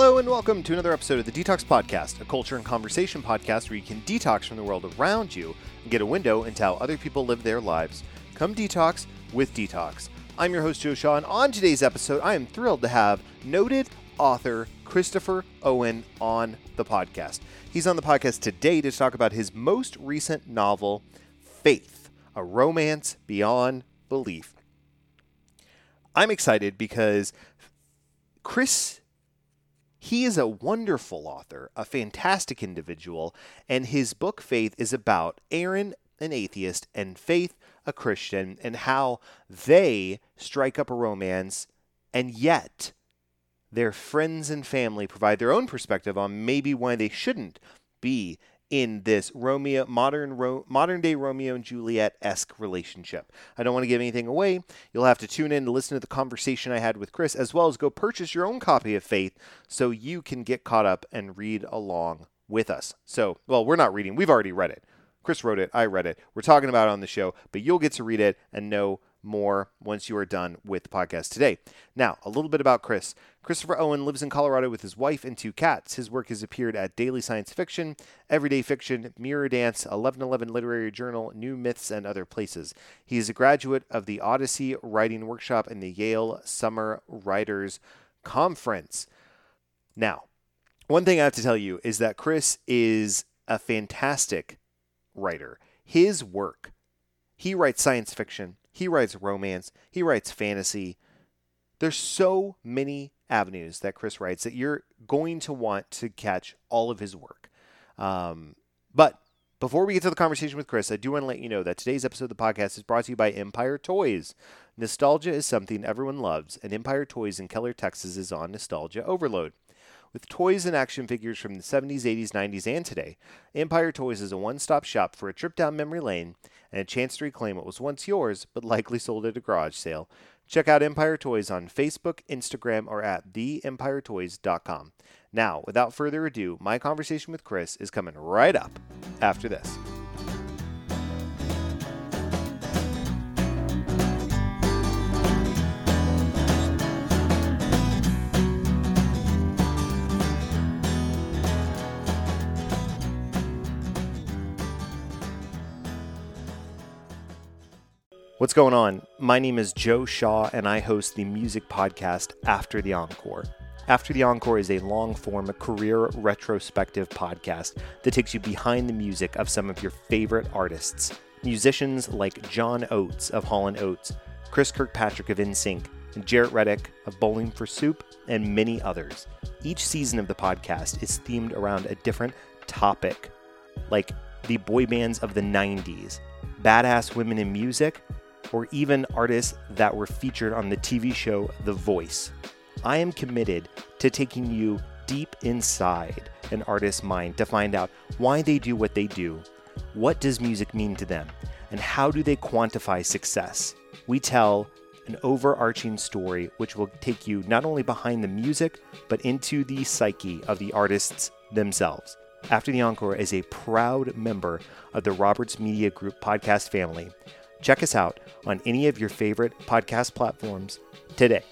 Hello and welcome to another episode of the Detox Podcast, a culture and conversation podcast where you can detox from the world around you and get a window into how other people live their lives. Come detox with Detox. I'm your host, Joe Shaw, and on today's episode, I am thrilled to have noted author Christopher Owen on the podcast. He's on the podcast today to talk about his most recent novel, Faith, a romance beyond belief. I'm excited because Chris he is a wonderful author, a fantastic individual, and his book Faith is about Aaron, an atheist, and Faith, a Christian, and how they strike up a romance, and yet their friends and family provide their own perspective on maybe why they shouldn't be in this Romeo modern Ro, modern day Romeo and Juliet esque relationship. I don't want to give anything away. You'll have to tune in to listen to the conversation I had with Chris, as well as go purchase your own copy of Faith so you can get caught up and read along with us. So, well, we're not reading; we've already read it. Chris wrote it. I read it. We're talking about it on the show, but you'll get to read it and know more once you are done with the podcast today. Now, a little bit about Chris. Christopher Owen lives in Colorado with his wife and two cats. His work has appeared at Daily Science Fiction, Everyday Fiction, Mirror Dance, 1111 Literary Journal, New Myths, and other places. He is a graduate of the Odyssey Writing Workshop and the Yale Summer Writers Conference. Now, one thing I have to tell you is that Chris is a fantastic writer. His work, he writes science fiction, he writes romance, he writes fantasy. There's so many avenues that Chris writes that you're going to want to catch all of his work. Um, but before we get to the conversation with Chris, I do want to let you know that today's episode of the podcast is brought to you by Empire Toys. Nostalgia is something everyone loves, and Empire Toys in Keller, Texas is on nostalgia overload. With toys and action figures from the 70s, 80s, 90s, and today, Empire Toys is a one stop shop for a trip down memory lane and a chance to reclaim what was once yours but likely sold at a garage sale. Check out Empire Toys on Facebook, Instagram, or at theempiretoys.com. Now, without further ado, my conversation with Chris is coming right up after this. What's going on? My name is Joe Shaw, and I host the music podcast After the Encore. After the Encore is a long form, career retrospective podcast that takes you behind the music of some of your favorite artists. Musicians like John Oates of Hall & Oates, Chris Kirkpatrick of NSYNC, and Jaret Reddick of Bowling for Soup, and many others. Each season of the podcast is themed around a different topic, like the boy bands of the 90s, badass women in music, or even artists that were featured on the TV show The Voice. I am committed to taking you deep inside an artist's mind to find out why they do what they do, what does music mean to them, and how do they quantify success. We tell an overarching story which will take you not only behind the music, but into the psyche of the artists themselves. After the Encore is a proud member of the Roberts Media Group podcast family. Check us out on any of your favorite podcast platforms today.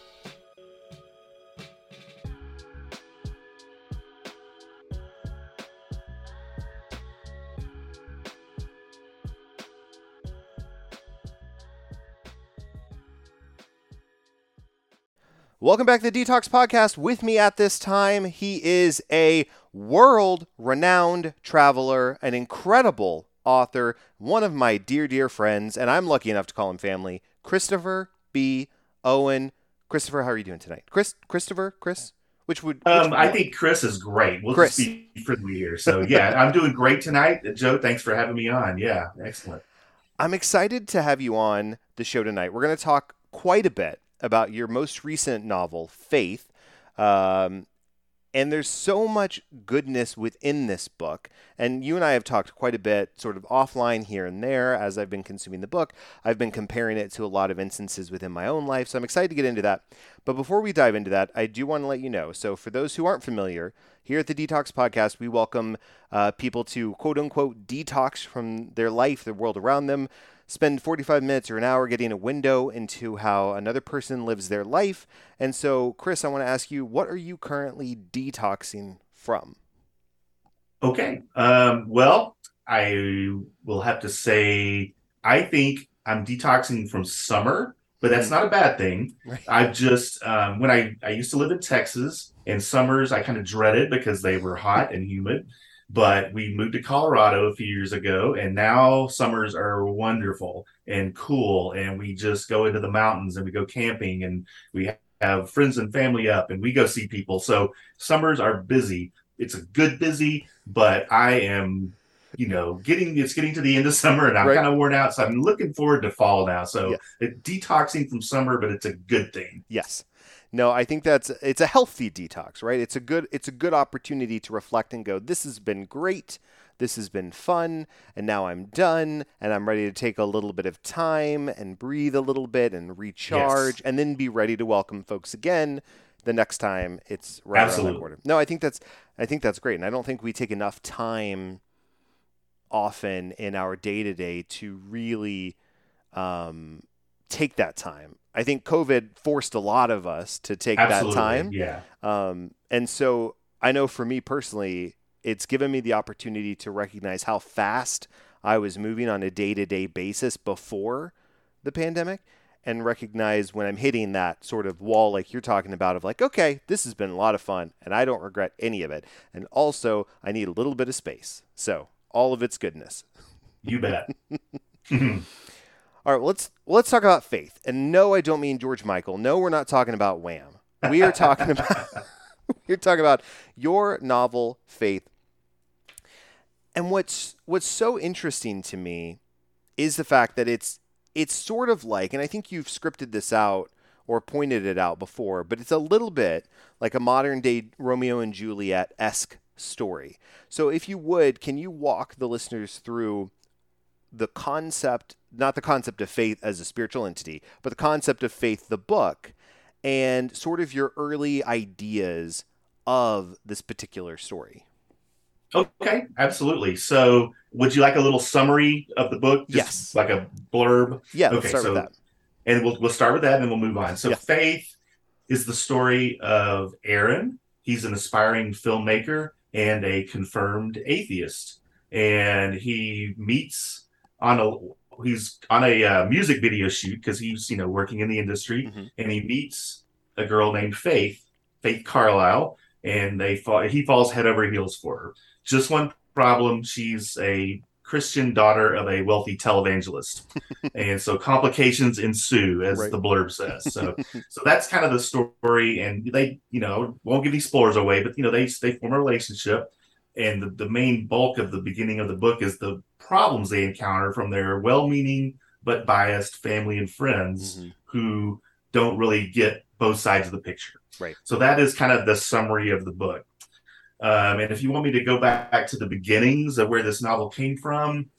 Welcome back to the Detox Podcast. With me at this time, he is a world renowned traveler, an incredible author, one of my dear, dear friends, and I'm lucky enough to call him family, Christopher B. Owen. Christopher, how are you doing tonight? Chris, Christopher, Chris, which would? Which um, I think Chris is great. We'll Chris. just be friendly here. So yeah, I'm doing great tonight. Joe, thanks for having me on. Yeah, excellent. I'm excited to have you on the show tonight. We're going to talk quite a bit about your most recent novel, Faith. Um, and there's so much goodness within this book. And you and I have talked quite a bit, sort of offline here and there, as I've been consuming the book. I've been comparing it to a lot of instances within my own life. So I'm excited to get into that. But before we dive into that, I do want to let you know. So, for those who aren't familiar, here at the Detox Podcast, we welcome uh, people to quote unquote detox from their life, the world around them, spend 45 minutes or an hour getting a window into how another person lives their life. And so, Chris, I want to ask you, what are you currently detoxing from? Okay. Um, well, I will have to say, I think I'm detoxing from summer, but that's hmm. not a bad thing. Right. I've just, um, when I, I used to live in Texas, and summers I kind of dreaded because they were hot and humid. But we moved to Colorado a few years ago, and now summers are wonderful and cool. And we just go into the mountains and we go camping and we have friends and family up and we go see people. So summers are busy. It's a good busy, but I am you know, getting it's getting to the end of summer and I'm right. kind of worn out. So I'm looking forward to fall now. So it, detoxing from summer, but it's a good thing. Yes. No, I think that's it's a healthy detox, right? It's a good it's a good opportunity to reflect and go, this has been great. This has been fun, and now I'm done, and I'm ready to take a little bit of time and breathe a little bit and recharge, yes. and then be ready to welcome folks again the next time it's right Absolutely. around the corner. No, I think that's I think that's great, and I don't think we take enough time often in our day to day to really um, take that time. I think COVID forced a lot of us to take Absolutely, that time. Yeah. Um, and so I know for me personally, it's given me the opportunity to recognize how fast I was moving on a day to day basis before the pandemic and recognize when I'm hitting that sort of wall, like you're talking about, of like, okay, this has been a lot of fun and I don't regret any of it. And also, I need a little bit of space. So, all of its goodness. You bet. All right, let's let's talk about faith. And no, I don't mean George Michael. No, we're not talking about Wham. We are talking about we're talking about your novel Faith. And what's what's so interesting to me is the fact that it's it's sort of like, and I think you've scripted this out or pointed it out before, but it's a little bit like a modern day Romeo and Juliet esque story. So, if you would, can you walk the listeners through the concept, not the concept of faith as a spiritual entity, but the concept of faith, the book, and sort of your early ideas of this particular story. Okay, absolutely. So, would you like a little summary of the book? Just yes. Like a blurb? Yeah, okay, start so, with that. And we'll, we'll start with that and then we'll move on. So, yeah. Faith is the story of Aaron. He's an aspiring filmmaker and a confirmed atheist. And he meets on a he's on a uh, music video shoot because he's you know working in the industry, mm-hmm. and he meets a girl named Faith, Faith Carlisle, and they fall, he falls head over heels for her. Just one problem: she's a Christian daughter of a wealthy televangelist, and so complications ensue, as right. the blurb says. So, so that's kind of the story, and they, you know, won't give these spoilers away, but you know, they they form a relationship, and the, the main bulk of the beginning of the book is the problems they encounter from their well-meaning but biased family and friends mm-hmm. who don't really get both sides of the picture. Right. So that is kind of the summary of the book. Um, and if you want me to go back to the beginnings of where this novel came from,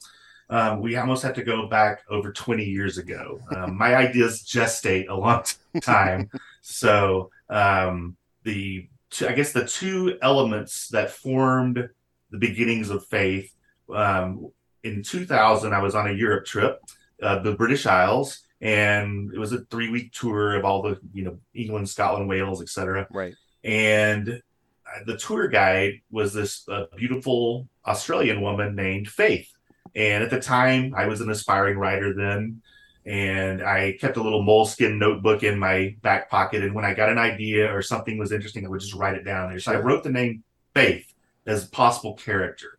um, we almost have to go back over 20 years ago. Um, my ideas gestate a long time. so um, the I guess the two elements that formed the beginnings of faith. Um, in 2000, I was on a Europe trip, uh, the British Isles, and it was a three week tour of all the you know England, Scotland, Wales, etc. Right. And uh, the tour guide was this uh, beautiful Australian woman named Faith. And at the time, I was an aspiring writer then and I kept a little moleskin notebook in my back pocket. And when I got an idea or something was interesting, I would just write it down there. So I wrote the name Faith as a possible character.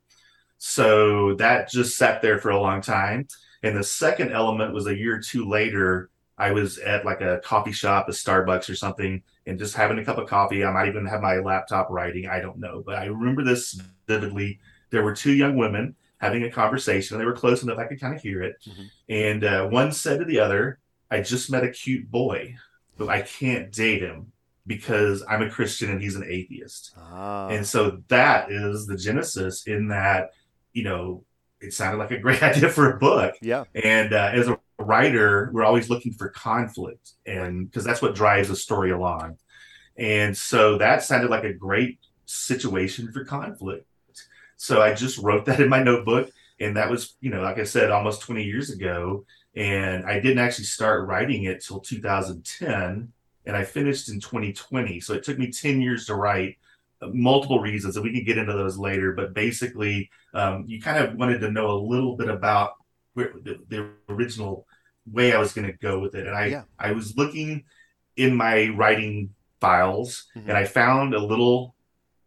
So that just sat there for a long time. And the second element was a year or two later. I was at like a coffee shop, a Starbucks or something, and just having a cup of coffee. I might even have my laptop writing. I don't know. But I remember this vividly. There were two young women having a conversation. They were close enough I could kind of hear it. Mm-hmm. And uh, one said to the other, I just met a cute boy, but I can't date him because I'm a Christian and he's an atheist. Ah. And so that is the genesis in that, you know, it sounded like a great idea for a book. Yeah. And uh, as a writer, we're always looking for conflict and because that's what drives a story along. And so that sounded like a great situation for conflict. So I just wrote that in my notebook. And that was, you know, like I said, almost 20 years ago. and I didn't actually start writing it till 2010, and I finished in 2020. So it took me 10 years to write. Uh, multiple reasons, and we can get into those later. But basically, um, you kind of wanted to know a little bit about where the, the original way I was going to go with it, and I yeah. I was looking in my writing files, mm-hmm. and I found a little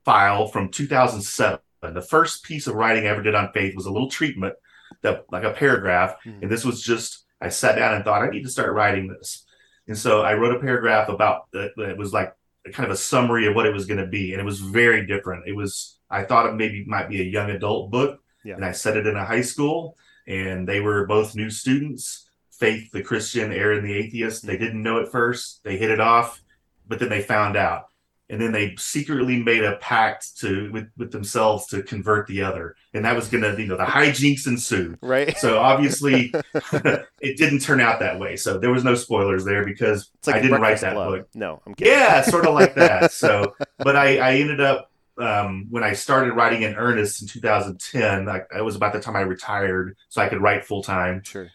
file from 2007. The first piece of writing I ever did on faith was a little treatment that like a paragraph, mm-hmm. and this was just I sat down and thought I need to start writing this, and so I wrote a paragraph about that. It was like kind of a summary of what it was going to be, and it was very different. It was I thought it maybe might be a young adult book, yeah. and I set it in a high school, and they were both new students. Faith, the Christian, Aaron, the atheist. They mm-hmm. didn't know at first. They hit it off, but then they found out and then they secretly made a pact to with, with themselves to convert the other and that was gonna you know the hijinks ensued right so obviously it didn't turn out that way so there was no spoilers there because like i didn't write that Club. book no I'm kidding. yeah sort of like that so but i i ended up um, when I started writing in earnest in 2010, like it was about the time I retired, so I could write full time. Sure.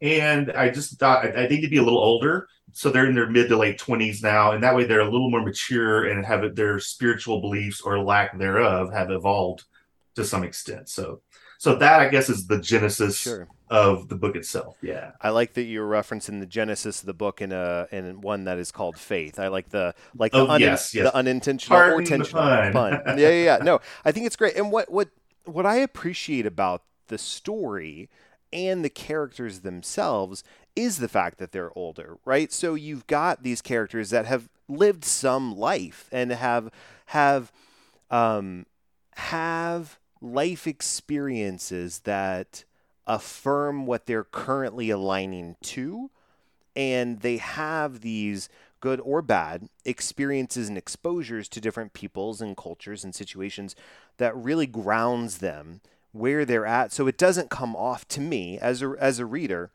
And I just thought I, I need to be a little older, so they're in their mid to late 20s now and that way they're a little more mature and have their spiritual beliefs or lack thereof have evolved to some extent. So so that i guess is the genesis sure. of the book itself. Yeah. I like that you're referencing the genesis of the book in a in one that is called faith. I like the like the, oh, un- yes, yes. the unintentional Pardon or intentional pun. pun. Yeah yeah yeah. No i think it's great. And what what what i appreciate about the story and the characters themselves is the fact that they're older, right? So you've got these characters that have lived some life and have have um, have life experiences that affirm what they're currently aligning to, and they have these good or bad experiences and exposures to different peoples and cultures and situations that really grounds them where they're at so it doesn't come off to me as a as a reader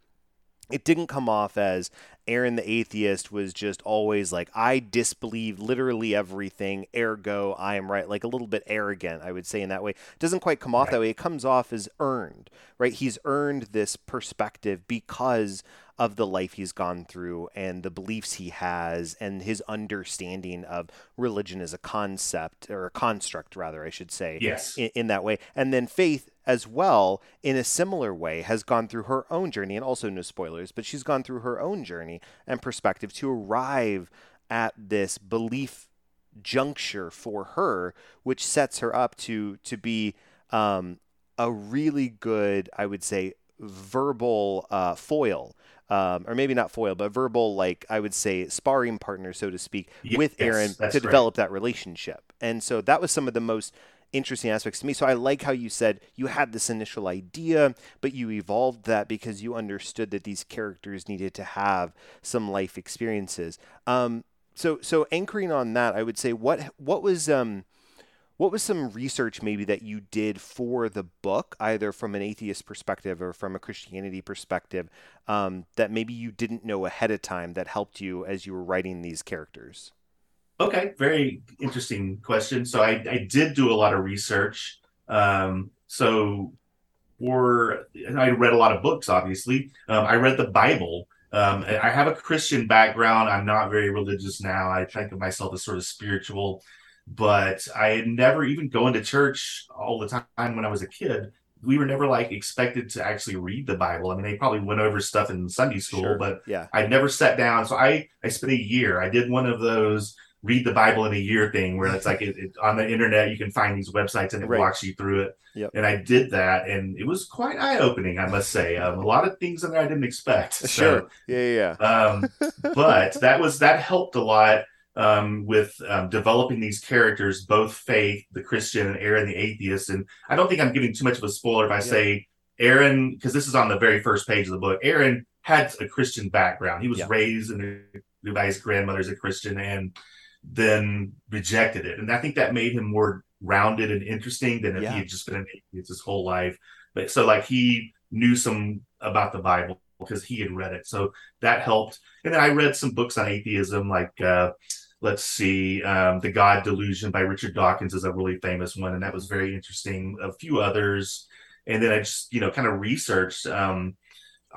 it didn't come off as Aaron the atheist was just always like, I disbelieve literally everything, ergo I am right. Like a little bit arrogant, I would say in that way. It doesn't quite come off right. that way. It comes off as earned, right? He's earned this perspective because of the life he's gone through and the beliefs he has and his understanding of religion as a concept or a construct, rather, I should say. Yes. In, in that way. And then faith as well, in a similar way, has gone through her own journey, and also no spoilers, but she's gone through her own journey and perspective to arrive at this belief juncture for her, which sets her up to to be um, a really good, I would say, verbal uh, foil. Um, or maybe not foil, but verbal, like I would say, sparring partner, so to speak, yes, with Aaron to right. develop that relationship. And so that was some of the most interesting aspects to me. So I like how you said you had this initial idea, but you evolved that because you understood that these characters needed to have some life experiences. Um, so so anchoring on that, I would say what what was um, what was some research maybe that you did for the book, either from an atheist perspective or from a Christianity perspective, um, that maybe you didn't know ahead of time that helped you as you were writing these characters? Okay, very interesting question. So I, I did do a lot of research. Um, so for I read a lot of books. Obviously, um, I read the Bible. Um, I have a Christian background. I'm not very religious now. I think of myself as sort of spiritual, but I had never even going to church all the time when I was a kid. We were never like expected to actually read the Bible. I mean, they probably went over stuff in Sunday school, sure. but yeah, I never sat down. So I I spent a year. I did one of those read the Bible in a year thing where it's like it, it, on the internet you can find these websites and it right. walks you through it. Yep. And I did that and it was quite eye opening, I must say. Um, a lot of things in there I didn't expect. So, sure. Yeah, yeah. um, but that was that helped a lot um, with um, developing these characters, both Faith, the Christian, and Aaron, the atheist. And I don't think I'm giving too much of a spoiler if I yep. say Aaron, because this is on the very first page of the book. Aaron had a Christian background. He was yep. raised in by his grandmother's a Christian, and then rejected it. And I think that made him more rounded and interesting than if yeah. he had just been an atheist his whole life. But so like he knew some about the Bible because he had read it. So that helped. And then I read some books on atheism, like uh, let's see, um, The God Delusion by Richard Dawkins is a really famous one, and that was very interesting. A few others. And then I just, you know, kind of researched um,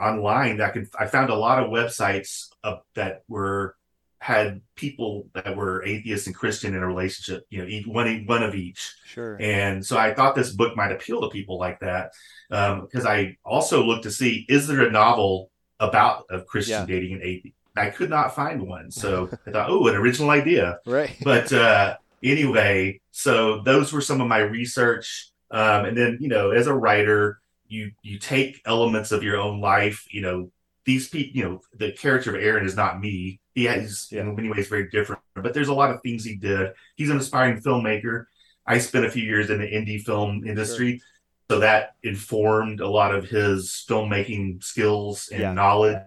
online that I could I found a lot of websites uh, that were had people that were atheist and Christian in a relationship, you know, one one of each. Sure. And so I thought this book might appeal to people like that because um, I also looked to see is there a novel about a Christian yeah. dating an atheist. I could not find one, so I thought, oh, an original idea. Right. But uh, anyway, so those were some of my research, um, and then you know, as a writer, you you take elements of your own life. You know, these people, you know, the character of Aaron is not me. He he's yeah. in many ways very different, but there's a lot of things he did. He's an aspiring filmmaker. I spent a few years in the indie film industry. Sure. So that informed a lot of his filmmaking skills and yeah. knowledge.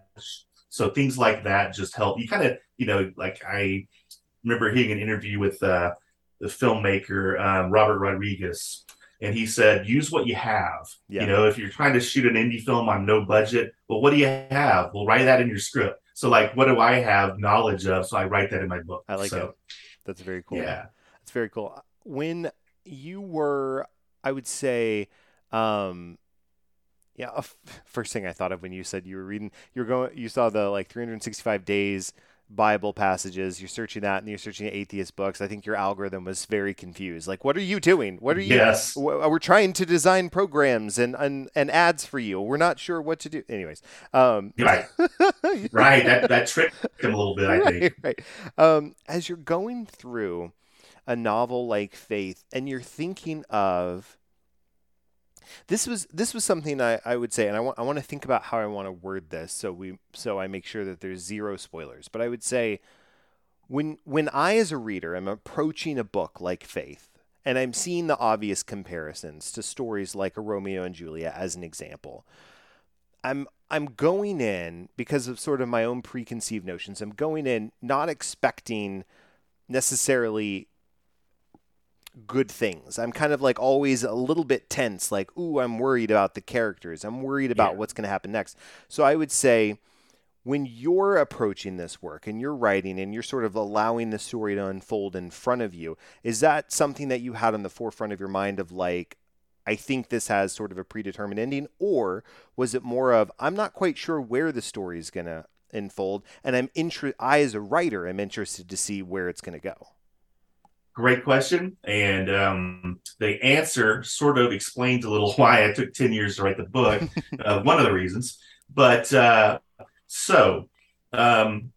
So things like that just help. You kind of, you know, like I remember hearing an interview with uh, the filmmaker um, Robert Rodriguez, and he said, use what you have. Yeah. You know, if you're trying to shoot an indie film on no budget, well, what do you have? Well, write that in your script. So, like, what do I have knowledge of? So I write that in my book. I like so, it. That's very cool. Yeah, that's very cool. When you were, I would say, um, yeah, first thing I thought of when you said you were reading, you were going, you saw the like 365 days Bible passages. You're searching that, and you're searching atheist books. I think your algorithm was very confused. Like, what are you doing? What are you? Yes, we're trying to design programs and and, and ads for you. We're not sure what to do. Anyways, um, right, right. That that tricked him a little bit. I right, think. Right. Um, as you're going through a novel like Faith, and you're thinking of this was this was something I, I would say, and I want I want to think about how I want to word this so we so I make sure that there's zero spoilers. But I would say when when I as a reader am approaching a book like Faith, and I'm seeing the obvious comparisons to stories like a Romeo and Juliet as an example, I'm I'm going in because of sort of my own preconceived notions. I'm going in not expecting necessarily good things. I'm kind of like always a little bit tense, like, ooh, I'm worried about the characters. I'm worried about yeah. what's going to happen next. So I would say when you're approaching this work and you're writing and you're sort of allowing the story to unfold in front of you, is that something that you had on the forefront of your mind of like, I think this has sort of a predetermined ending? Or was it more of, I'm not quite sure where the story is going to unfold and I'm interested, I as a writer I'm interested to see where it's going to go? Great question. And um, the answer sort of explains a little why I took 10 years to write the book, uh, one of the reasons. But uh, so um,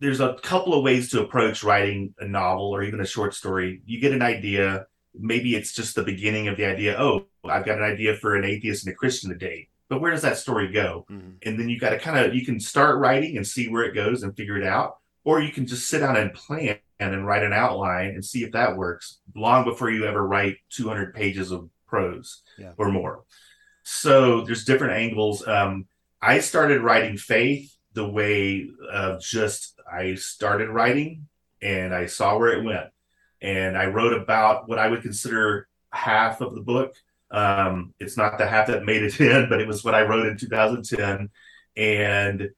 there's a couple of ways to approach writing a novel or even a short story. You get an idea, maybe it's just the beginning of the idea. Oh, I've got an idea for an atheist and a Christian to date. But where does that story go? Mm-hmm. And then you got to kind of you can start writing and see where it goes and figure it out, or you can just sit down and plan and then write an outline and see if that works long before you ever write 200 pages of prose yeah. or more. So there's different angles. Um, I started writing faith the way of just I started writing and I saw where it went. And I wrote about what I would consider half of the book. Um, it's not the half that made it in, but it was what I wrote in 2010. And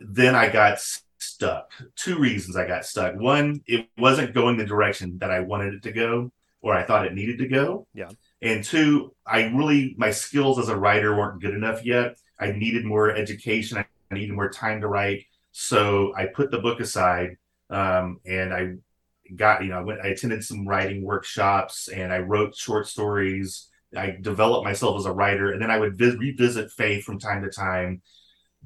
then I got stuck. Two reasons I got stuck. One, it wasn't going the direction that I wanted it to go or I thought it needed to go. Yeah. And two, I really, my skills as a writer weren't good enough yet. I needed more education. I needed more time to write. So I put the book aside um, and I got, you know, I, went, I attended some writing workshops and I wrote short stories. I developed myself as a writer and then I would vi- revisit faith from time to time.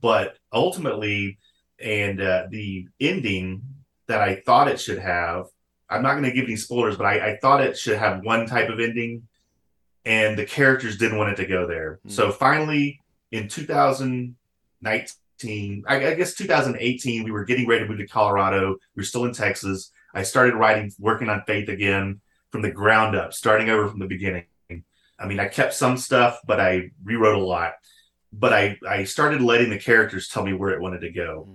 But ultimately, and uh, the ending that I thought it should have. I'm not going to give any spoilers, but I, I, thought it should have one type of ending, and the characters didn't want it to go there. Mm-hmm. So finally, in 2019, I, I, guess 2018, we were getting ready to move to Colorado. We were still in Texas. I started writing, working on Faith again from the ground up, starting over from the beginning. I mean, I kept some stuff, but I rewrote a lot but I, I started letting the characters tell me where it wanted to go.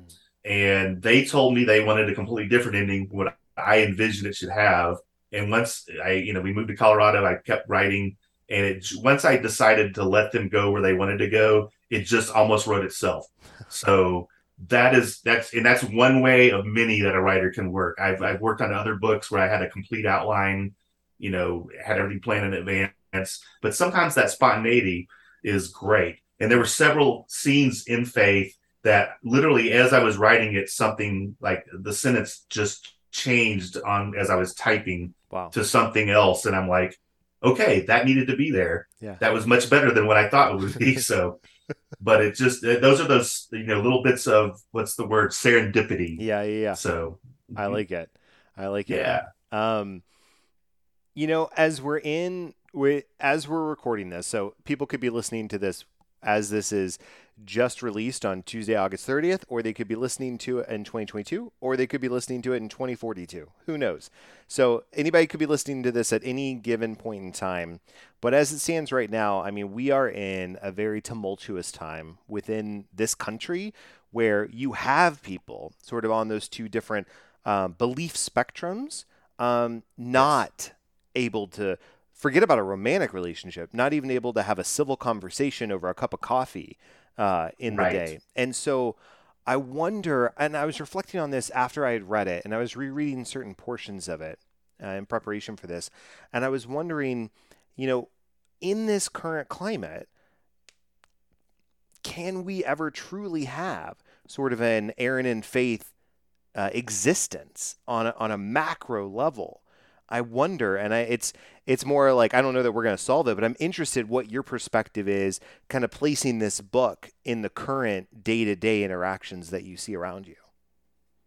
And they told me they wanted a completely different ending, what I envisioned it should have. And once I, you know, we moved to Colorado, I kept writing. And it, once I decided to let them go where they wanted to go, it just almost wrote itself. So that is, that's, and that's one way of many that a writer can work. I've, I've worked on other books where I had a complete outline, you know, had everything planned in advance. But sometimes that spontaneity is great And there were several scenes in Faith that literally, as I was writing it, something like the sentence just changed on as I was typing wow. to something else, and I'm like, okay, that needed to be there. Yeah. That was much better than what I thought it would be. so, but it just those are those you know little bits of what's the word serendipity. Yeah, yeah, yeah. So I like it. I like it. yeah. Um, you know, as we're in, we as we're recording this, so people could be listening to this as this is just released on Tuesday, August 30th, or they could be listening to it in 2022, or they could be listening to it in 2042. Who knows? So anybody could be listening to this at any given point in time. But as it stands right now, I mean, we are in a very tumultuous time within this country where you have people sort of on those two different um, belief spectrums, um, not able to forget about a romantic relationship, not even able to have a civil conversation over a cup of coffee uh, in Right. the day. And so I wonder, and I was reflecting on this after I had read it, and I was rereading certain portions of it uh, in preparation for this, and I was wondering, you know, in this current climate, can we ever truly have sort of an Aaron and Faith uh, existence on a, on a macro level? I wonder, and I, it's it's more like I don't know that we're going to solve it, but I'm interested what your perspective is, kind of placing this book in the current day to day interactions that you see around you.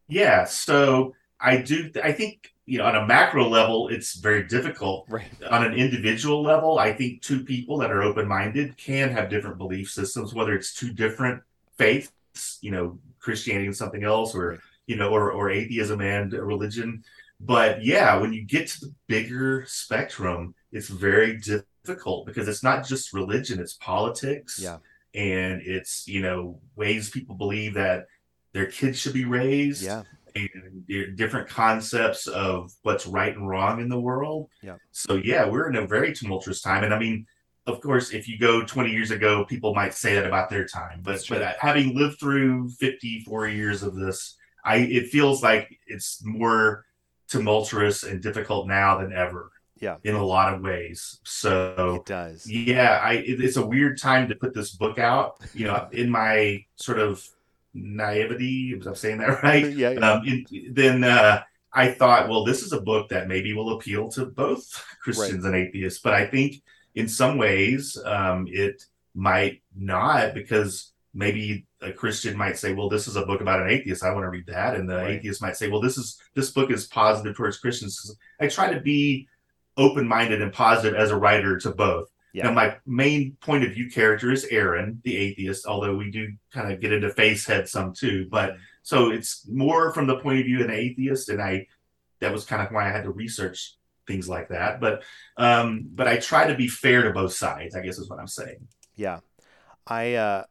Yeah. So I do. I think you know on a macro level, it's very difficult. Right. On an individual level, I think two people that are open minded can have different belief systems, whether it's two different faiths, you know, Christianity and something else, or you know, or or atheism and religion. But yeah, when you get to the bigger spectrum, it's very difficult because it's not just religion; it's politics. Yeah. And it's you know ways people believe that their kids should be raised Yeah. and different concepts of what's right and wrong in the world. Yeah. So yeah, we're in a very tumultuous time, and I mean, of course, if you go 20 years ago, people might say that about their time, but but having lived through 54 years of this, I it feels like it's more tumultuous and difficult now than ever. Yeah. in a lot of ways. So It does. yeah, I it, it's a weird time to put this book out. You know, in my sort of naivety, was I saying that right? yeah. yeah. um, in, then uh, I thought, well, this is a book that maybe will appeal to both Christians and atheists. But I think in some ways um, it might not because maybe a Christian might say, well, this is a book about an atheist. I want to read that. And the Right. atheist might say, well, this is this book is positive towards Christians. I try to be open minded and positive as a writer to both. Yeah. Now, my main point of view character is Aaron, the atheist, although we do kind of get into Faith's head some too. But so it's more from the point of view of an atheist, and I that was kind of why I had to research things like that. But um, but I try to be fair to both sides. I guess is what I'm saying. Yeah, I, uh,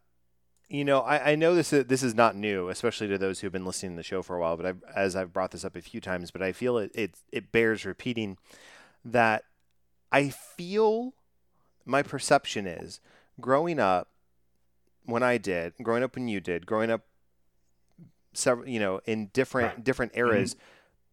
you know, I, I know this is, this is not new, especially to those who've been listening to the show for a while. But I've, as I've brought this up a few times, but I feel it it it bears repeating that I feel my perception is growing up when I did, growing up when you did, growing up several, you know, in different Right. different mm-hmm. eras.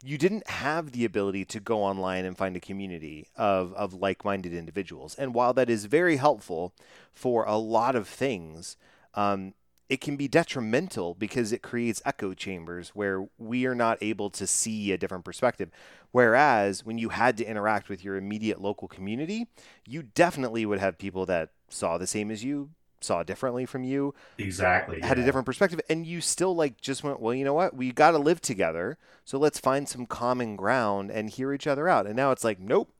You didn't have the ability to go online and find a community of, of like minded individuals. And while that is very helpful for a lot of things, um, it can be detrimental because it creates echo chambers where we are not able to see a different perspective. Whereas when you had to interact with your immediate local community, you definitely would have people that saw the same as you, saw differently from you, Exactly. had a different perspective and you still like just went well you know what we got to live together so let's find some common ground and hear each other out and now it's like nope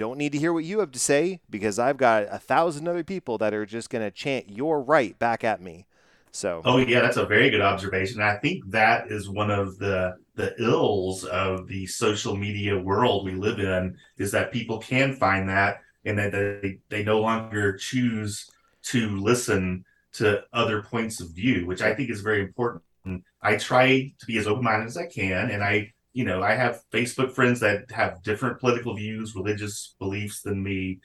don't need to hear what you have to say because i've got a thousand other people that are just going to chant your right back at me so Oh yeah, that's a very good observation. I think that is one of the the ills of the social media world we live in is that people can find that and that they, they no longer choose to listen to other points of view, which I think is very important. I try to be as open minded as I can, and I you know I have Facebook friends that have different political views, religious beliefs than me,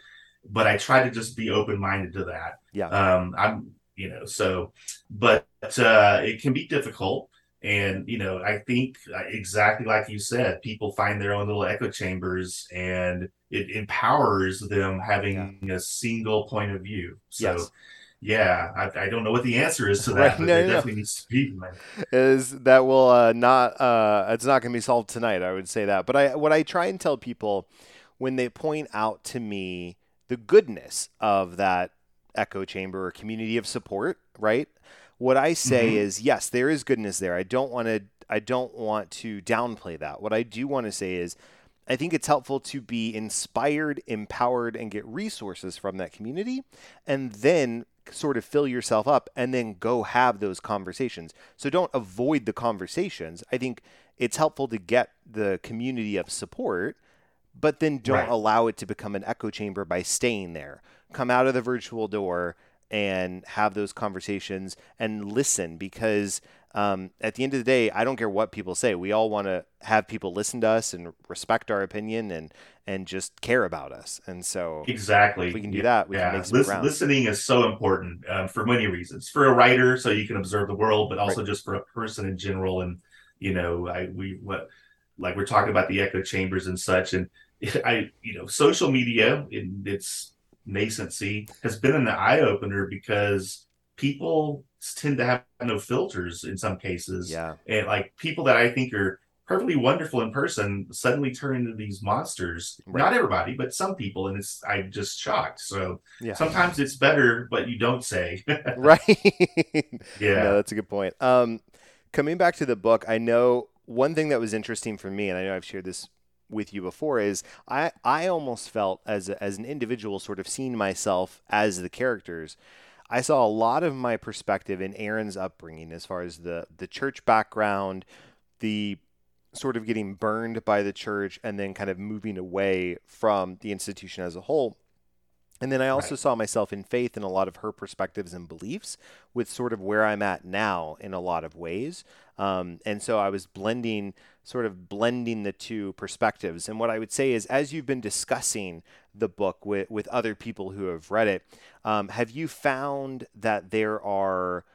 but I try to just be open minded to that. yeah Um, I'm you know so but uh, it can be difficult and you know i think uh, exactly like you said people find their own little echo chambers and it empowers them having a single point of view so Yes. Yeah, I, I, don't know what the answer is to that, right. but no, no, definitely no. needs to be. Is that will uh, not uh, it's not going to be solved tonight? I would say that, but I what I try and tell people when they point out to me the goodness of that echo chamber or community of support, right? What I say mm-hmm. is yes, there is goodness there. I don't want to I don't want to downplay that. What I do want to say is I think it's helpful to be inspired, empowered, and get resources from that community, and then sort of fill yourself up and then go have those conversations. So don't avoid the conversations. I think it's helpful to get the community of support, but then don't right. allow it to become an echo chamber by staying there. Come out of the virtual door and have those conversations and listen because um, at the end of the day, I don't care what people say. We all want to have people listen to us and respect our opinion and and just care about us. And so, exactly, if we can do that. We yeah. can make some Listen, listening is so important um, for many reasons. For a writer, so you can observe the world, but also right. just for a person in general. And you know, I we what like we're talking about the echo chambers and such. And I, you know, social media in its nascency has been an eye opener because people tend to have no filters in some cases. Yeah. And like people that I think are perfectly wonderful in person suddenly turn into these monsters. Right. Not everybody, but some people, and it's I'm just shocked. So yeah. sometimes it's better, but you don't say. right. yeah. No, that's a good point. Um, coming back to the book, I know one thing that was interesting for me, and I know I've shared this with you before, is I I almost felt as a, as an individual, sort of seeing myself as the characters I saw a lot of my perspective in Aaron's upbringing as far as the the church background, the sort of getting burned by the church and then kind of moving away from the institution as a whole. And then I also right. saw myself in faith in a lot of her perspectives and beliefs with sort of where I'm at now in a lot of ways. Um, and so I was blending, sort of blending the two perspectives. And what I would say is, as you've been discussing the book with, with other people who have read it, um, have you found that there are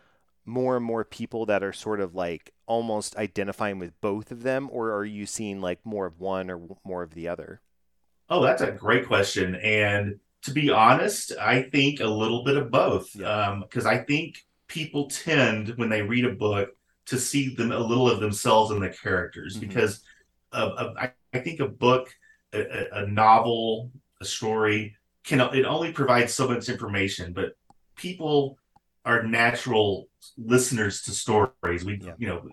more and more people that are sort of like almost identifying with both of them, or are you seeing like more of one or more of the other? Oh, that's a great question. And to be honest, I think a little bit of both. Because um, I think people tend, when they read a book, to see them a little of themselves in the characters. Mm-hmm. Because uh, I, I, think a book, a, a, novel, a story can it only provides so much information, but people are natural listeners to stories. We, yeah. you know,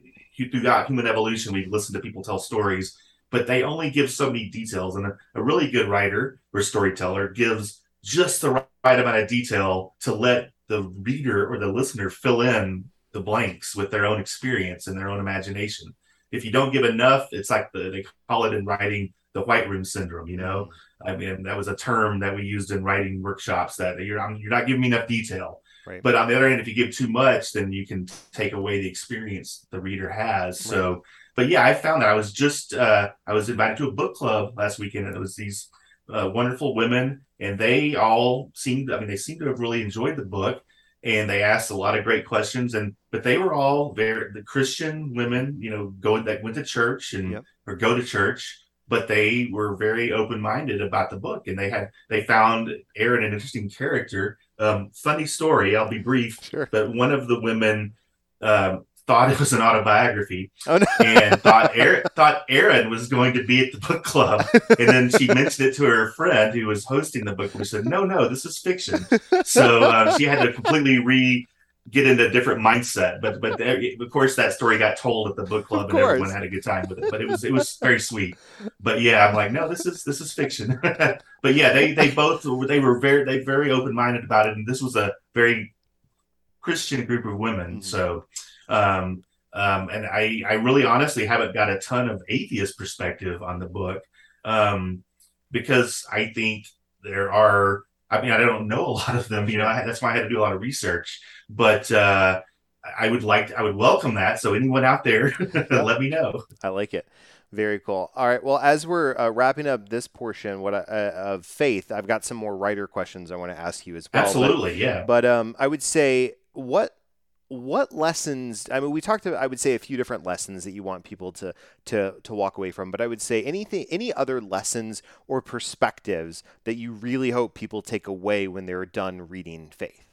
throughout human evolution, we listen to people tell stories but they only give so many details. And a, a really good writer or storyteller gives just the right amount of detail to let the reader or the listener fill in the blanks with their own experience and their own imagination. If you don't give enough, it's like the, they call it in writing the white room syndrome. You know, I mean that was a term that we used in writing workshops that you're you're not giving me enough detail. Right. But on the other hand, if you give too much, then you can take away the experience the reader has. Right. So but yeah, I found that I was just uh, I was invited to a book club last weekend, and it was these uh, wonderful women, and they all seemed I mean they seemed to have really enjoyed the book, and they asked a lot of great questions, and but they were all very the Christian women, you know, going that went to church and yep. or go to church, but they were very open minded about the book, and they had they found Aaron an interesting character. Um, funny story, I'll be brief, sure. but one of the women um, thought it was an autobiography oh, no. and thought Aaron, thought Aaron was going to be at the book club. And then she mentioned it to her friend who was hosting the book, who said, No, no, this is fiction. So um, she had to completely re get into a different mindset. But but of course that story got told at the book club and everyone had a good time with it. But it was it was very sweet. But yeah, I'm like, no, this is this is fiction. but yeah, they they both they were very they very open minded about it, and this was a very Christian group of women. Mm-hmm. So um, um, and I, I really honestly haven't got a ton of atheist perspective on the book um, because I think there are. I mean, I don't know a lot of them. You know, I, that's why I had to do a lot of research. But uh, I would like, I would welcome that. So anyone out there, let me know. I like it. Very cool. All right. Well, as we're uh, wrapping up this portion, what I, uh, of faith, I've got some more writer questions I want to ask you as well. Absolutely, but, yeah. But um, I would say, what what lessons i mean we talked about i would say a few different lessons that you want people to to to walk away from but i would say anything any other lessons or perspectives that you really hope people take away when they're done reading faith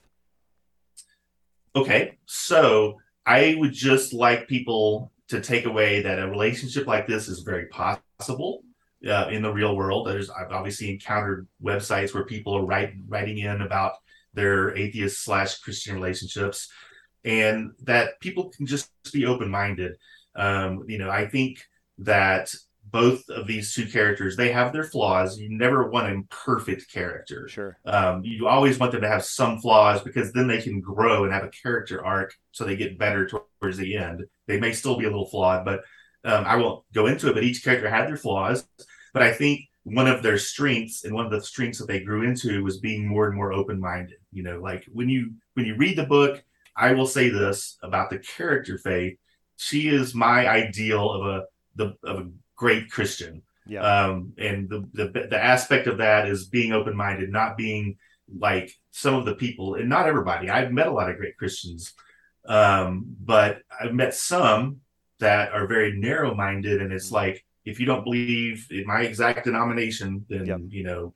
Okay, so I would just like people to take away that a relationship like this is very possible uh, in the real world. There's I've obviously encountered websites where people are write, writing in about their atheist slash Christian relationships, and that people can just be open minded. Um, you know, I think that both of these two characters they have their flaws. You never want a perfect character. Sure. Um, you always want them to have some flaws because then they can grow and have a character arc so they get better towards the end. They may still be a little flawed but um, i won't go into it but each character had their flaws. But i think one of their strengths and one of the strengths that they grew into was being more and more open-minded. You know like when you when you read the book i will say this about the character faith she is my ideal of a the of a great Christian. Yeah. Um, and the, the the aspect of that is being open minded, not being like some of the people, and not everybody. I've met a lot of great Christians, um, but I've met some that are very narrow minded, and it's like if you don't believe in my exact denomination, then yep. you know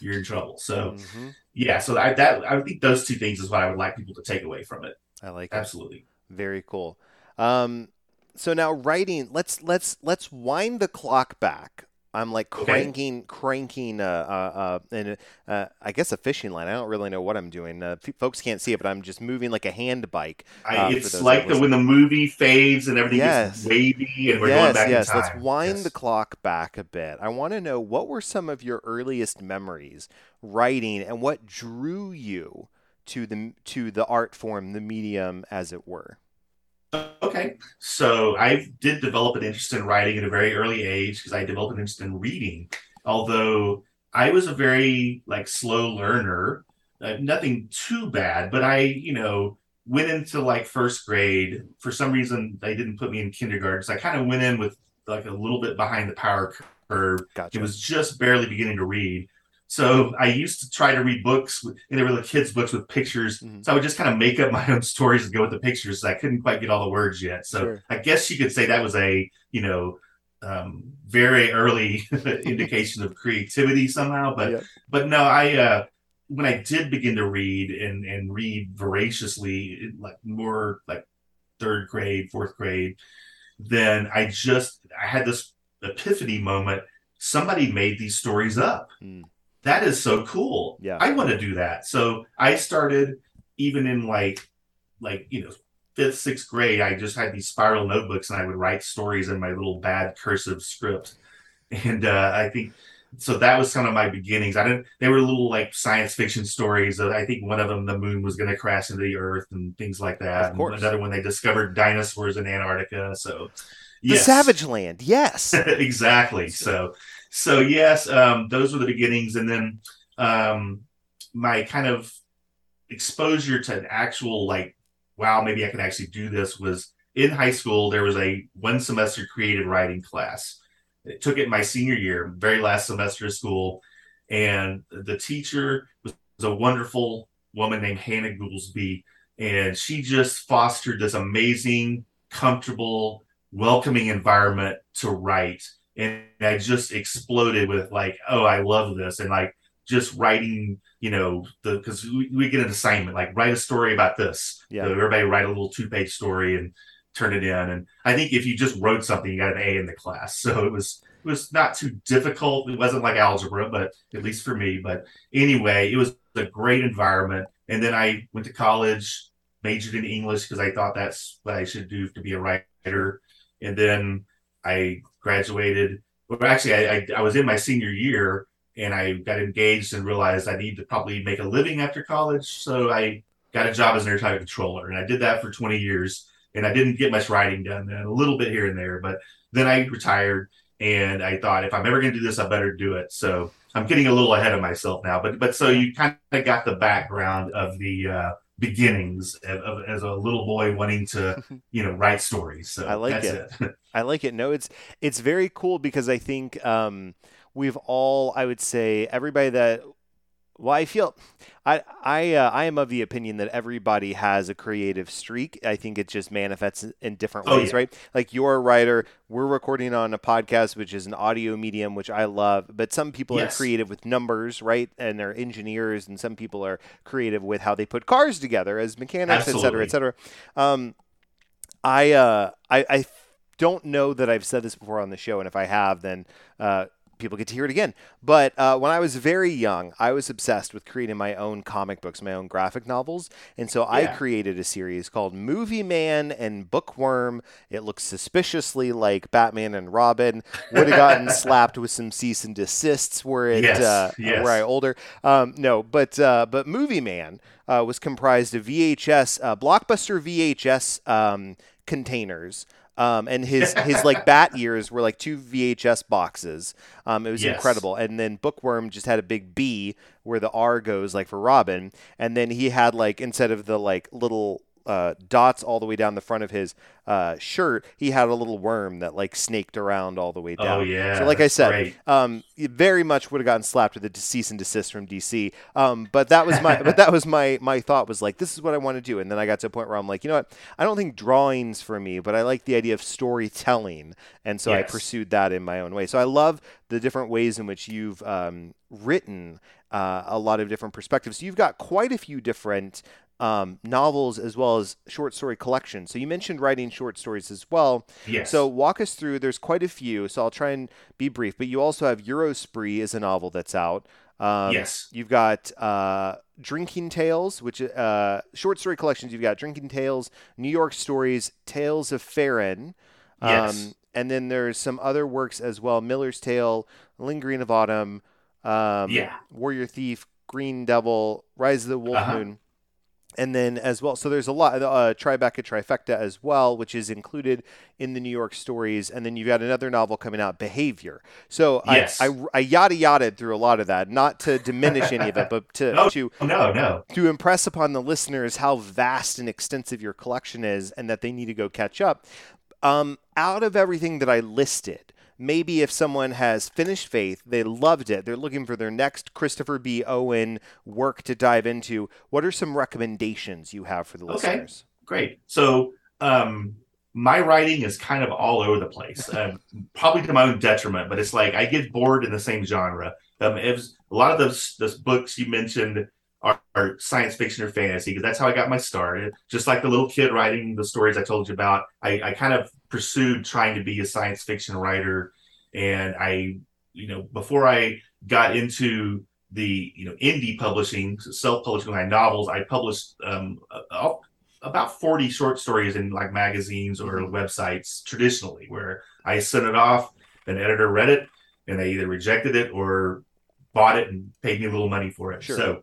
you're in trouble. So mm-hmm. Yeah, so I that I think those two things is what I would like people to take away from it. I like absolutely it. very cool. Um, so now writing let's let's let's wind the clock back i'm like cranking okay. cranking uh, uh, uh, and uh, i guess a fishing line i don't really know what i'm doing uh, folks can't see it but i'm just moving like a hand bike I, uh, it's like the, when the movie fades and everything yes. gets wavy and we're yes, going back yes in time. let's wind yes. the clock back a bit i want to know what were some of your earliest memories writing and what drew you to the to the art form the medium as it were Okay, so I did develop an interest in writing at a very early age because I developed an interest in reading. Although I was a very like slow learner, uh, nothing too bad, but I, you know, went into like first grade. For some reason, they didn't put me in kindergarten, so I kind of went in with like a little bit behind the power curve. Gotcha. It was just barely beginning to read. So I used to try to read books, and they were the kids' books with pictures. Mm-hmm. So I would just kind of make up my own stories and go with the pictures. I couldn't quite get all the words yet. So sure. I guess you could say that was a you know um, very early indication of creativity somehow. But but no, I uh, when I did begin to read and and read voraciously, like more like third grade, fourth grade, then I just I had this epiphany moment. Somebody made these stories up. Mm that is so cool. Yeah. I want to do that. So I started even in like like you know fifth, sixth grade, I just had these spiral notebooks and I would write stories in my little bad cursive script. And uh, I think so that was kind of my beginnings. I didn't they were little like science fiction stories. I think one of them the moon was gonna crash into the earth and things like that. Of course. another one they discovered dinosaurs in Antarctica. So the yes. Savage Land, yes. exactly. So so yes, um, those were the beginnings, and then um, my kind of exposure to an actual like, wow, maybe I can actually do this was in high school. There was a one semester creative writing class. I took it my senior year, very last semester of school, and the teacher was a wonderful woman named Hannah Goolsby, and she just fostered this amazing, comfortable, welcoming environment to write and I just exploded with like, oh, I love this, and like just writing, you know, the because we, we, get an assignment like write a story about this. Yeah, so everybody write a little two page story and turn it in. And I think if you just wrote something, you got an A in the class. So it was it was not too difficult. It wasn't like algebra, but at least for me. But anyway, it was a great environment. And then I went to college, majored in English because I thought that's what I should do to be a writer. And then I graduated. Well, actually, I, I, I, was in my senior year and I got engaged and realized I need to probably make a living after college. So I got a job as an air traffic controller, and I did that for 20 years. And I didn't get much writing done then, a little bit here and there. But then I retired, and I thought if I'm ever going to do this, I better do it. So I'm getting a little ahead of myself now. But but so you kind of got the background of the uh, beginnings of, of, as a little boy wanting to you know write stories. So i like it, it. i like it. No it's it's very cool because i think um, we've all i would say everybody that Well, I feel, I I uh, I am of the opinion that everybody has a creative streak. I think it just manifests in different Oh, ways, yeah. right? Like you're a writer. We're recording on a podcast, which is an audio medium, which I love. But some people are creative with numbers, right? And they're engineers, and some people are creative with how they put cars together as mechanics, et cetera, et cetera. Um, I uh, I I don't know that I've said this before on the show, and if I have, then uh, people get to hear it again. But uh, when I was very young, I was obsessed with creating my own comic books, my own graphic novels, and so I created a series called Movie Man and Bookworm. It looks suspiciously like Batman and Robin. Would have gotten slapped with some cease and desists were it Yes, uh, yes. were I older. Um, no, but uh, but Movie Man uh, was comprised of VHS, uh, blockbuster VHS um, containers. Um, and his, his like bat ears were like two VHS boxes. Um, it was Yes. incredible. And then Bookworm just had a big B where the R goes like for Robin. And then he had like instead of the like little uh, dots all the way down the front of his uh, shirt, he had a little worm that like snaked around all the way down. Oh yeah. So, like I said, um, very much would have gotten slapped with a cease and desist from DC. Um, but that was my, but that was my my thought was like, this is what I want to do. And then I got to a point where I'm like, you know what? I don't think drawings for me, but I like the idea of storytelling, and so I pursued that in my own way. So I love the different ways in which you've um, written uh, a lot of different perspectives. So you've got quite a few different. Um, novels as well as short story collections. So you mentioned writing short stories as well. Yes. So walk us through. There's quite a few, so I'll try and be brief. But you also have Eurospree is a novel that's out. Um, Yes. You've got uh, Drinking Tales, which uh, short story collections. You've got Drinking Tales, New York Stories, Tales of Farron. Um, Yes. and then there's some other works as well: Miller's Tale, Lingering of Autumn, um, Yeah. Warrior Thief, Green Devil, Rise of the Wolf Uh-huh. Moon and then as well so there's a lot uh, tribeca trifecta as well which is included in the new york stories and then you've got another novel coming out behavior so Yes. I, I, I yada yada through a lot of that not to diminish any of it but to, No. to no, no. to impress upon the listeners how vast and extensive your collection is and that they need to go catch up. Um, out of everything that I listed, maybe if someone has finished Faith, they loved it, they're looking for their next Christopher B. Owen work to dive into, what are some recommendations you have for the Okay. listeners? Great. So, um, my writing is kind of all over the place, um, probably to my own detriment. But it's like I get bored in the same genre. Um, it was, a lot of those those books you mentioned are, are science fiction or fantasy because that's how I got my start. Just like the little kid writing the stories I told you about, I, I kind of pursued trying to be a science fiction writer, and I, you know, before I got into the you know indie publishing, self publishing my novels, I published um, about 40 short stories in like magazines or websites traditionally where I sent it off, an editor read it, and they either rejected it or bought it and paid me a little money for it. Sure. So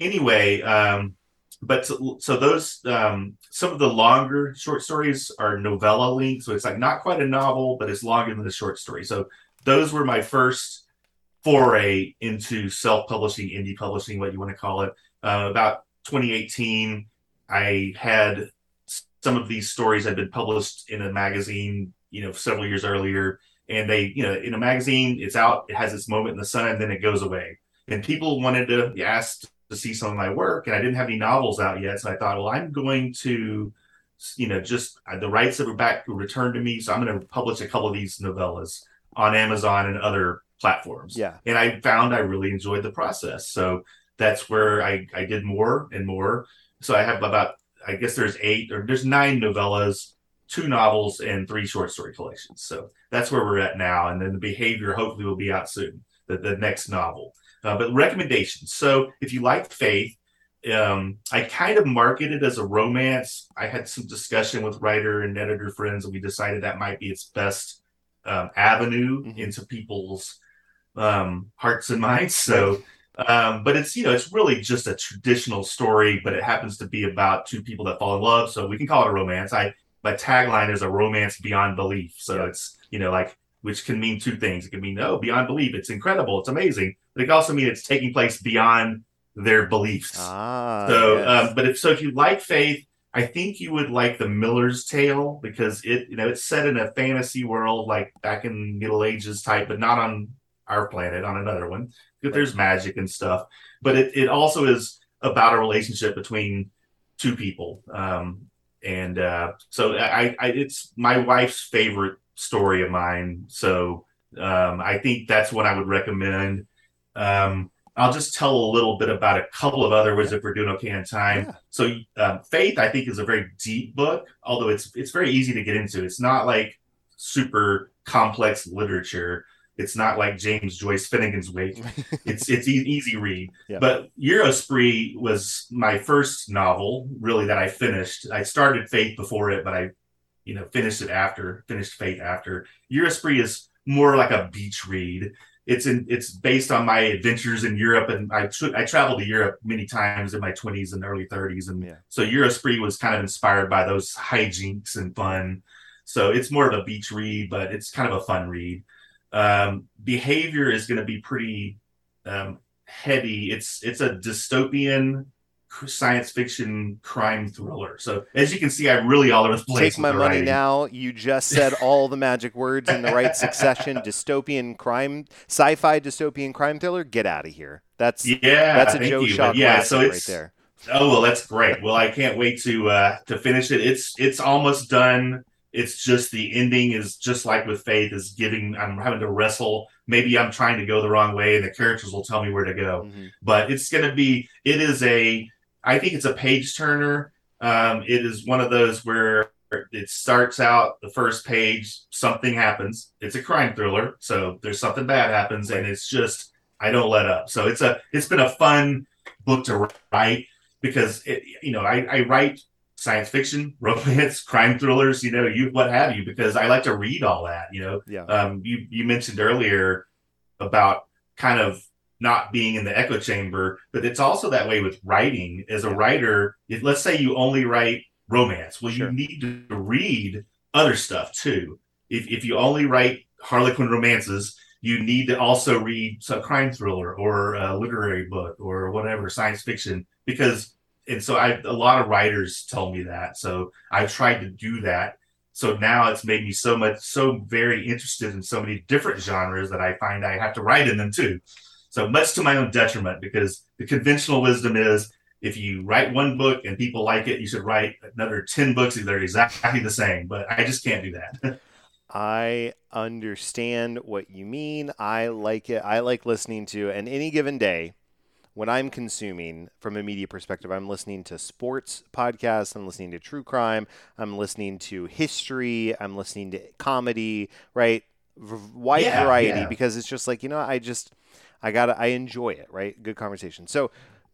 anyway, um, but so, so those um, some of the longer short stories are novella length, so it's like not quite a novel, but it's longer than the short story. So those were my first foray into self-publishing, indie publishing, what you want to call it. Uh, about 2018, I had some of these stories had been published in a magazine, you know, several years earlier, and they, you know, in a magazine, it's out, it has its moment in the sun, and then it goes away. And people wanted to ask to see some of my work, and I didn't have any novels out yet, so I thought, well, I'm going to, you know, just uh, the rights that were back returned to me, so I'm going to publish a couple of these novellas on Amazon and other platforms Yeah. and I found I really enjoyed the process. So that's where I, I did more and more. So I have about I guess there's eight or there's nine novellas, two novels, and three short story collections. So that's where we're at now. And then the behavior hopefully will be out soon, the, the next novel. Uh, but recommendations. So if you like Faith, um, I kind of market it as a romance. I had some discussion with writer and editor friends, and we decided that might be its best um, avenue Mhm. into people's um, hearts and minds. So, um, but it's you know it's really just a traditional story, but it happens to be about two people that fall in love. So we can call it a romance. I my tagline is a romance beyond belief. So Yeah. it's you know like which can mean two things. It can mean oh beyond belief, it's incredible, it's amazing, but it can also mean it's taking place beyond their beliefs. Ah. So, yes. um, but if so, if you like Faith, I think you would like the Miller's Tale because it, you know, it's set in a fantasy world like back in Middle Ages type, but not on our planet on another one. Right. There's magic and stuff, but it, it also is about a relationship between two people. Um, and uh, so I, I, it's my wife's favorite story of mine. So um, I think that's what I would recommend. Um, I'll just tell a little bit about a couple of other ones if we're doing okay on time. Yeah. So, um, Faith, I think, is a very deep book, although it's it's very easy to get into. It's not like super complex literature. It's not like James Joyce Finnegans Wake. it's it's e- easy read. Yeah. But Eurospree was my first novel, really that I finished. I started Faith before it, but I, you know, finished it after. Finished Faith after. Eurospree is more like a beach read. It's in it's based on my adventures in Europe, and I tra- I traveled to Europe many times in my twenties and early thirties, and yeah. so Eurospree was kind of inspired by those hijinks and fun. So it's more of a beach read, but it's kind of a fun read. Um, behavior is going to be pretty um, heady. It's it's a dystopian science fiction crime thriller. So as you can see, I'm really all over the place. Take my money writing. now. You just said all the magic words in the right succession. Dystopian crime, sci-fi dystopian crime thriller. Get out of here. That's yeah. That's a Joe Shaw yeah, so it's, right there. Oh well, that's great. Well, I can't wait to uh, to finish it. It's it's almost done. It's just the ending is just like with Faith is giving. I'm having to wrestle. Maybe I'm trying to go the wrong way, and the characters will tell me where to go. Mm-hmm. But it's going to be. It is a I think it's a page turner. Um, it is one of those where it starts out the first page, something happens. It's a crime thriller, so there's something bad happens, and it's just I don't let up. So it's a it's been a fun book to write because it, you know I, I write science fiction, romance, crime thrillers, you know, you what have you, because I like to read all that. You know, yeah. Um, you you mentioned earlier about kind of not being in the echo chamber, but it's also that way with writing. As a writer, if, let's say you only write romance, well, sure. you need to read other stuff too. If, if you only write Harlequin romances, you need to also read some crime thriller or a literary book or whatever science fiction because and so I a lot of writers tell me that. So I tried to do that. So now it's made me so much so very interested in so many different genres that I find I have to write in them too. So much to my own detriment, because the conventional wisdom is if you write one book and people like it, you should write another 10 books that are exactly the same. But I just can't do that. I understand what you mean. I like it. I like listening to, and any given day, when I'm consuming from a media perspective, I'm listening to sports podcasts, I'm listening to true crime, I'm listening to history, I'm listening to comedy, right? V- wide yeah, variety yeah. because it's just like, you know, I just I got I enjoy it, right? Good conversation. So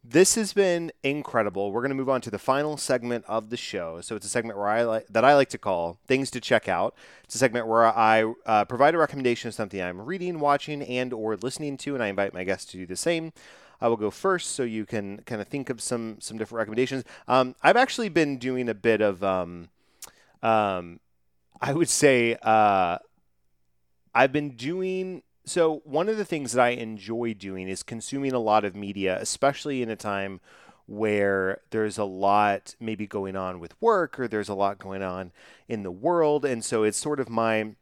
this has been incredible. We're going to move on to the final segment of the show. So it's a segment where I like that I like to call things to check out. It's a segment where I uh, provide a recommendation of something I'm reading, watching, and or listening to, and I invite my guests to do the same. I will go first, so you can kind of think of some some different recommendations. Um, I've actually been doing a bit of, um, um, I would say, uh, I've been doing so, one of the things that I enjoy doing is consuming a lot of media, especially in a time where there's a lot maybe going on with work or there's a lot going on in the world. And so it's sort of my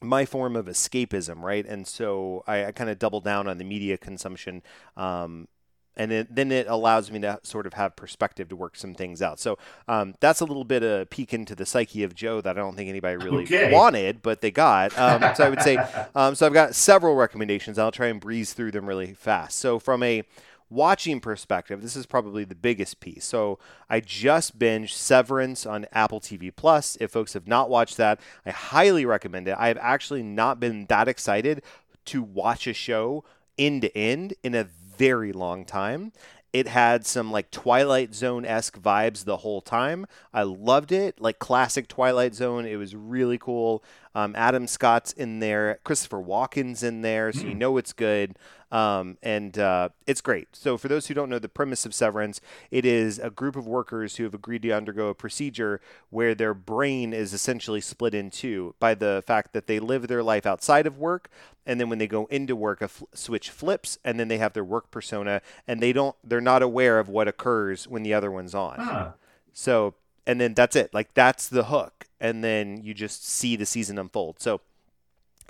my form of escapism, right? And so I, I kind of double down on the media consumption um, and it, then it allows me to sort of have perspective to work some things out. So um, that's a little bit of a peek into the psyche of Joe that I don't think anybody really okay. wanted, but they got. Um, so I would say, um, so I've got several recommendations. I'll try and breeze through them really fast. So from a watching perspective, this is probably the biggest piece. So I just binged Severance on Apple TV Plus. If folks have not watched that, I highly recommend it. I have actually not been that excited to watch a show end to end in a very long time. It had some like Twilight Zone esque vibes the whole time. I loved it, like classic Twilight Zone. It was really cool. Um, Adam Scott's in there, Christopher Walken's in there, so you hmm. know it's good. Um, and uh, it's great. So, for those who don't know the premise of Severance, it is a group of workers who have agreed to undergo a procedure where their brain is essentially split in two by the fact that they live their life outside of work, and then when they go into work, a switch flips, and then they have their work persona, and they don't, they're not aware of what occurs when the other one's on. Huh. So, and then that's it. Like that's the hook, and then you just see the season unfold. So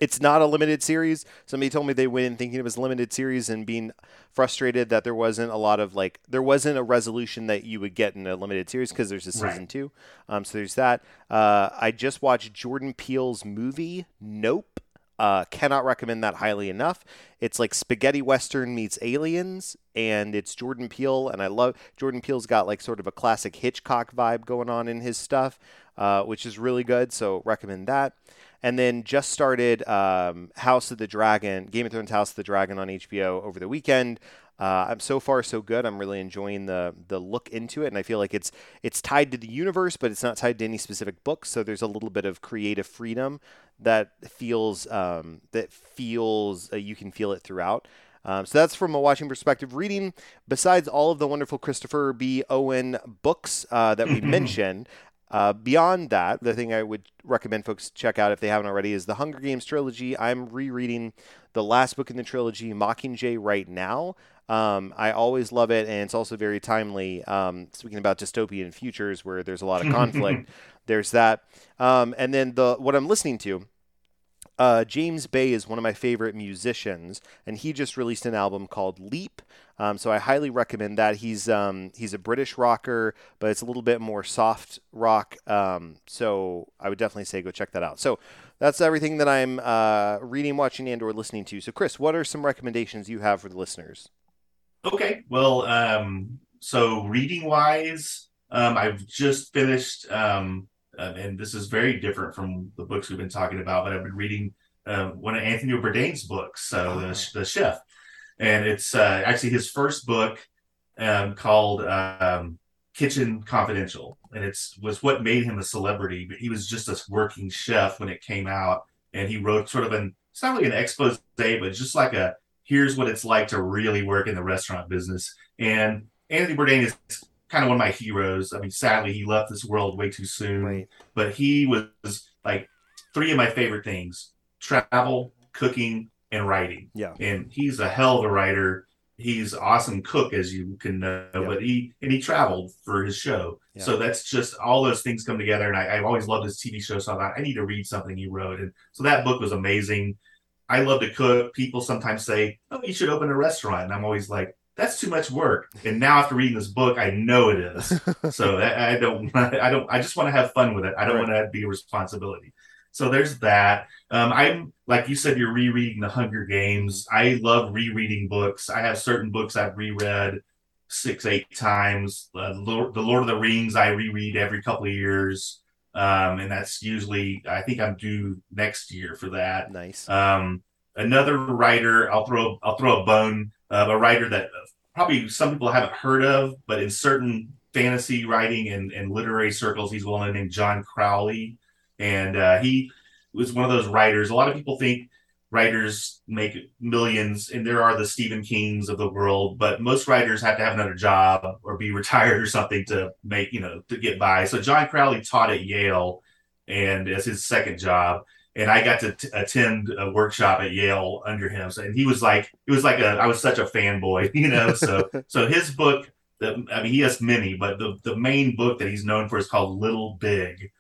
It's not a limited series. Somebody told me they went in thinking it was a limited series and being frustrated that there wasn't a lot of like there wasn't a resolution that you would get in a limited series because there's a season Right. two. Um, so there's that. Uh, I just watched Jordan Peele's movie Nope. Uh, cannot recommend that highly enough. It's like spaghetti western meets aliens, and it's Jordan Peele, and I love Jordan Peele's got like sort of a classic Hitchcock vibe going on in his stuff, uh, which is really good. So recommend that. And then just started um, House of the Dragon, Game of Thrones House of the Dragon on HBO over the weekend. Uh, I'm so far so good. I'm really enjoying the the look into it, and I feel like it's it's tied to the universe, but it's not tied to any specific book. So there's a little bit of creative freedom that feels um, that feels uh, you can feel it throughout. Um, so that's from a watching perspective. Reading, besides all of the wonderful Christopher B. Owen books uh, that we mentioned, uh, beyond that, the thing I would recommend folks check out if they haven't already is the Hunger Games trilogy. I'm rereading the last book in the trilogy, Mockingjay, right now. Um, I always love it, and it's also very timely. Um, speaking about dystopian futures where there's a lot of conflict, there's that. Um, and then the what I'm listening to, uh, James Bay is one of my favorite musicians, and he just released an album called Leap. Um, so I highly recommend that. He's um, he's a British rocker, but it's a little bit more soft rock. Um, so I would definitely say go check that out. So that's everything that I'm uh, reading, watching, and/or listening to. So Chris, what are some recommendations you have for the listeners? Okay. Well, um, so reading wise, um, I've just finished, um, and this is very different from the books we've been talking about, but I've been reading uh, one of Anthony Bourdain's books, so Oh. the, the Chef, and it's uh, actually his first book um, called um, Kitchen Confidential, and it's was what made him a celebrity. But he was just a working chef when it came out, and he wrote sort of an it's not really an expose, but just like a here's what it's like to really work in the restaurant business. And Anthony Bourdain is kind of one of my heroes. I mean, sadly, he left this world way too soon. Right. But he was like three of my favorite things: travel, cooking, and writing. Yeah. And he's a hell of a writer. He's an awesome cook, as you can know. Yeah. But he and he traveled for his show. Yeah. So that's just all those things come together. And I, I've always loved his TV show. So I thought I need to read something he wrote. And so that book was amazing. I love to cook. People sometimes say, "Oh, you should open a restaurant," and I'm always like, "That's too much work." And now after reading this book, I know it is. so I, I don't, I don't, I just want to have fun with it. I don't Right. want to be a responsibility. So there's that. Um, I'm like you said, you're rereading the Hunger Games. I love rereading books. I have certain books I've reread six, eight times. Uh, Lord, the Lord of the Rings I reread every couple of years, um, and that's usually I think I'm due next year for that. nice. Um, another writer, I'll throw I'll throw a bone, uh, a writer that probably some people haven't heard of, but in certain fantasy writing and, and literary circles, he's well known named John Crowley, and uh, he was one of those writers. A lot of people think writers make millions, and there are the Stephen Kings of the world, but most writers have to have another job or be retired or something to make you know to get by. So John Crowley taught at Yale, and as his second job and I got to t- attend a workshop at Yale under him. So, and he was like, it was like a, I was such a fanboy, you know. So, so his book, the, I mean, he has many, but the the main book that he's known for is called Little Big,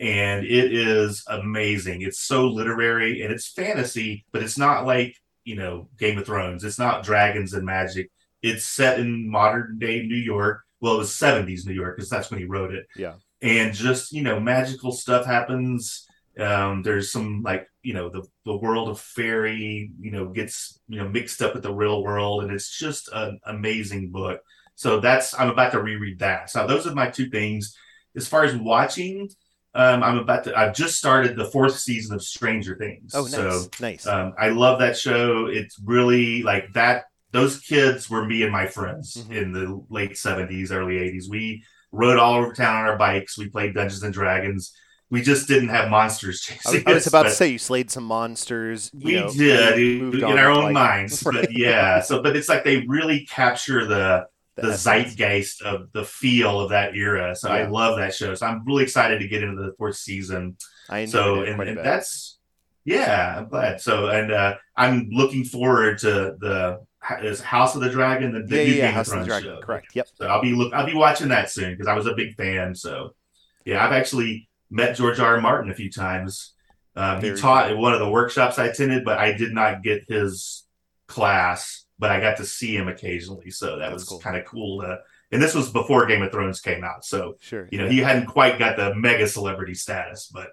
and it is amazing. It's so literary and it's fantasy, but it's not like you know Game of Thrones. It's not dragons and magic. It's set in modern day New York. Well, it was 70s New York because that's when he wrote it. Yeah. And just you know, magical stuff happens um there's some like you know the the world of fairy you know gets you know mixed up with the real world and it's just an amazing book so that's i'm about to reread that so those are my two things as far as watching um i'm about to i've just started the fourth season of stranger things Oh, nice. so nice. um, I love that show. It's really like that. Those kids were me and my friends Mhm. in the late seventies, early eighties. We rode all over town on our bikes. We played Dungeons and Dragons. We just didn't have monsters I was, chasing I was about to say you slayed some monsters. you We know, did moved in our own life. minds, Right. but yeah. So, but it's like they really capture the the zeitgeist of the feel of that era. So I love that show. So I'm really excited to get into the fourth season I so and, and that's yeah i'm glad so and uh i'm looking forward to the is house of the dragon the, the yeah, new yeah, yeah, Game House of of the Thrones Dragon. show. Correct. Yep. so i'll be look i'll be watching that soon because i was a big fan so yeah i've actually met george r. R. martin a few times Um, he taught at one of the workshops I attended, but I did not get his class, but I got to see him occasionally. So that That's was cool. kind of cool. To, and this was before Game of Thrones came out. So, Sure. you know, he hadn't quite got the mega celebrity status, but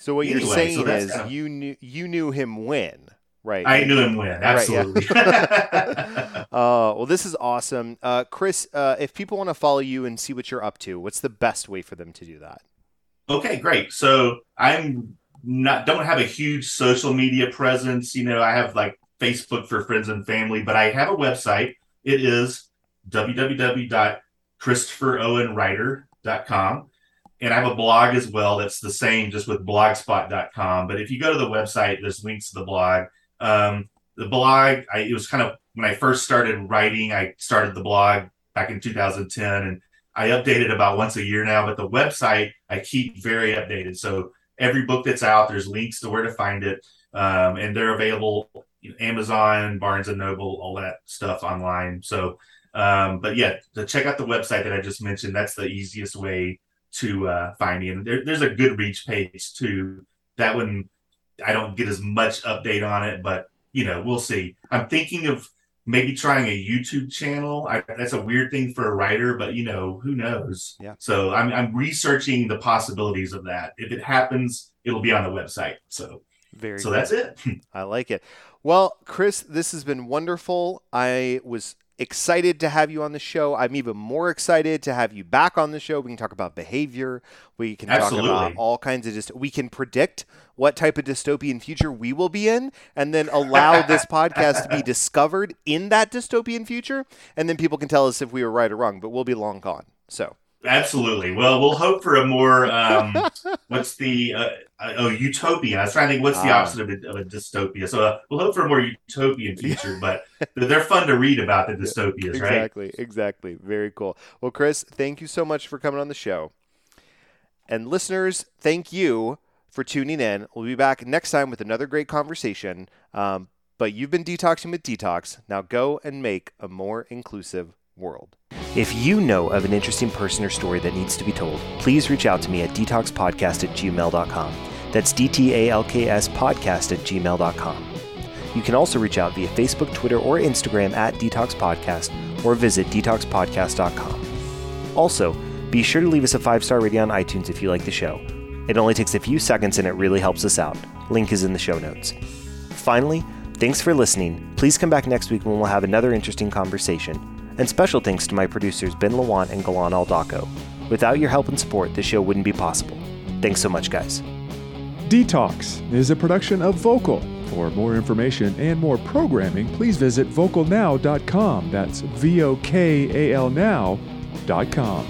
So what you're Anyway, so saying is kind of- you knew you knew him when, right? I knew him when. Right, yeah. Absolutely. Uh, well, this is awesome, uh, Chris. Uh, if people want to follow you and see what you're up to, what's the best way for them to do that? Okay, great. So I'm not don't have a huge social media presence. You know, I have like Facebook for friends and family, but I have a website. It is www.christopherowenwriter.com. And I have a blog as well that's the same, just with blogspot.com. But if you go to the website, there's links to the blog. Um, the blog, I, it was kind of when I first started writing, I started the blog back in 2010 and I update it about once a year now, but the website I keep very updated. So every book that's out, there's links to where to find it, um, and they're available you know, Amazon, Barnes and Noble, all that stuff online. So, um, but yeah, to check out the website that I just mentioned, that's the easiest way to uh, find me. And there, there's a Goodreads page too. That one I don't get as much update on it, but you know we'll see. I'm thinking of maybe trying a YouTube channel. I, that's a weird thing for a writer, but you know, who knows? Yeah. So I'm, I'm researching the possibilities of that. If it happens, it'll be on the website. So, Very. so cool. that's it. I like it. Well, Chris, this has been wonderful. I was excited to have you on the show. I'm even more excited to have you back on the show. We can talk about behavior. We can talk about all kinds of just we can predict what type of dystopian future we will be in and then allow this podcast to be discovered in that dystopian future and then people can tell us if we were right or wrong, but we'll be long gone. So, Absolutely. Well, we'll hope for a more, um, what's the, uh, uh, oh, utopian. I was trying to think what's the Ah. opposite of a, of a dystopia. So uh, we'll hope for a more utopian future, but they're fun to read about the dystopias, right? Exactly, exactly. Very cool. Well, Chris, thank you so much for coming on the show. And listeners, thank you for tuning in. We'll be back next time with another great conversation. Um, but you've been detoxing with DTalks. Now go and make a more inclusive world. If you know of an interesting person or story that needs to be told, please reach out to me at dtalkspodcast at gmail.com. That's D T A L K S podcast at gmail.com. You can also reach out via Facebook, Twitter, or Instagram at DTalks Podcast or visit dtalkspodcast.com. Also, be sure to leave us a five star rating on iTunes if you like the show. It only takes a few seconds and it really helps us out. Link is in the show notes. Finally, thanks for listening. Please come back next week when we'll have another interesting conversation. And special thanks to my producers Ben Lawant and Galan Aldaco. Without your help and support, this show wouldn't be possible. Thanks so much, guys. DTalks is a production of Vokal. For more information and more programming, please visit vokalnow.com. That's V O K A L now.com.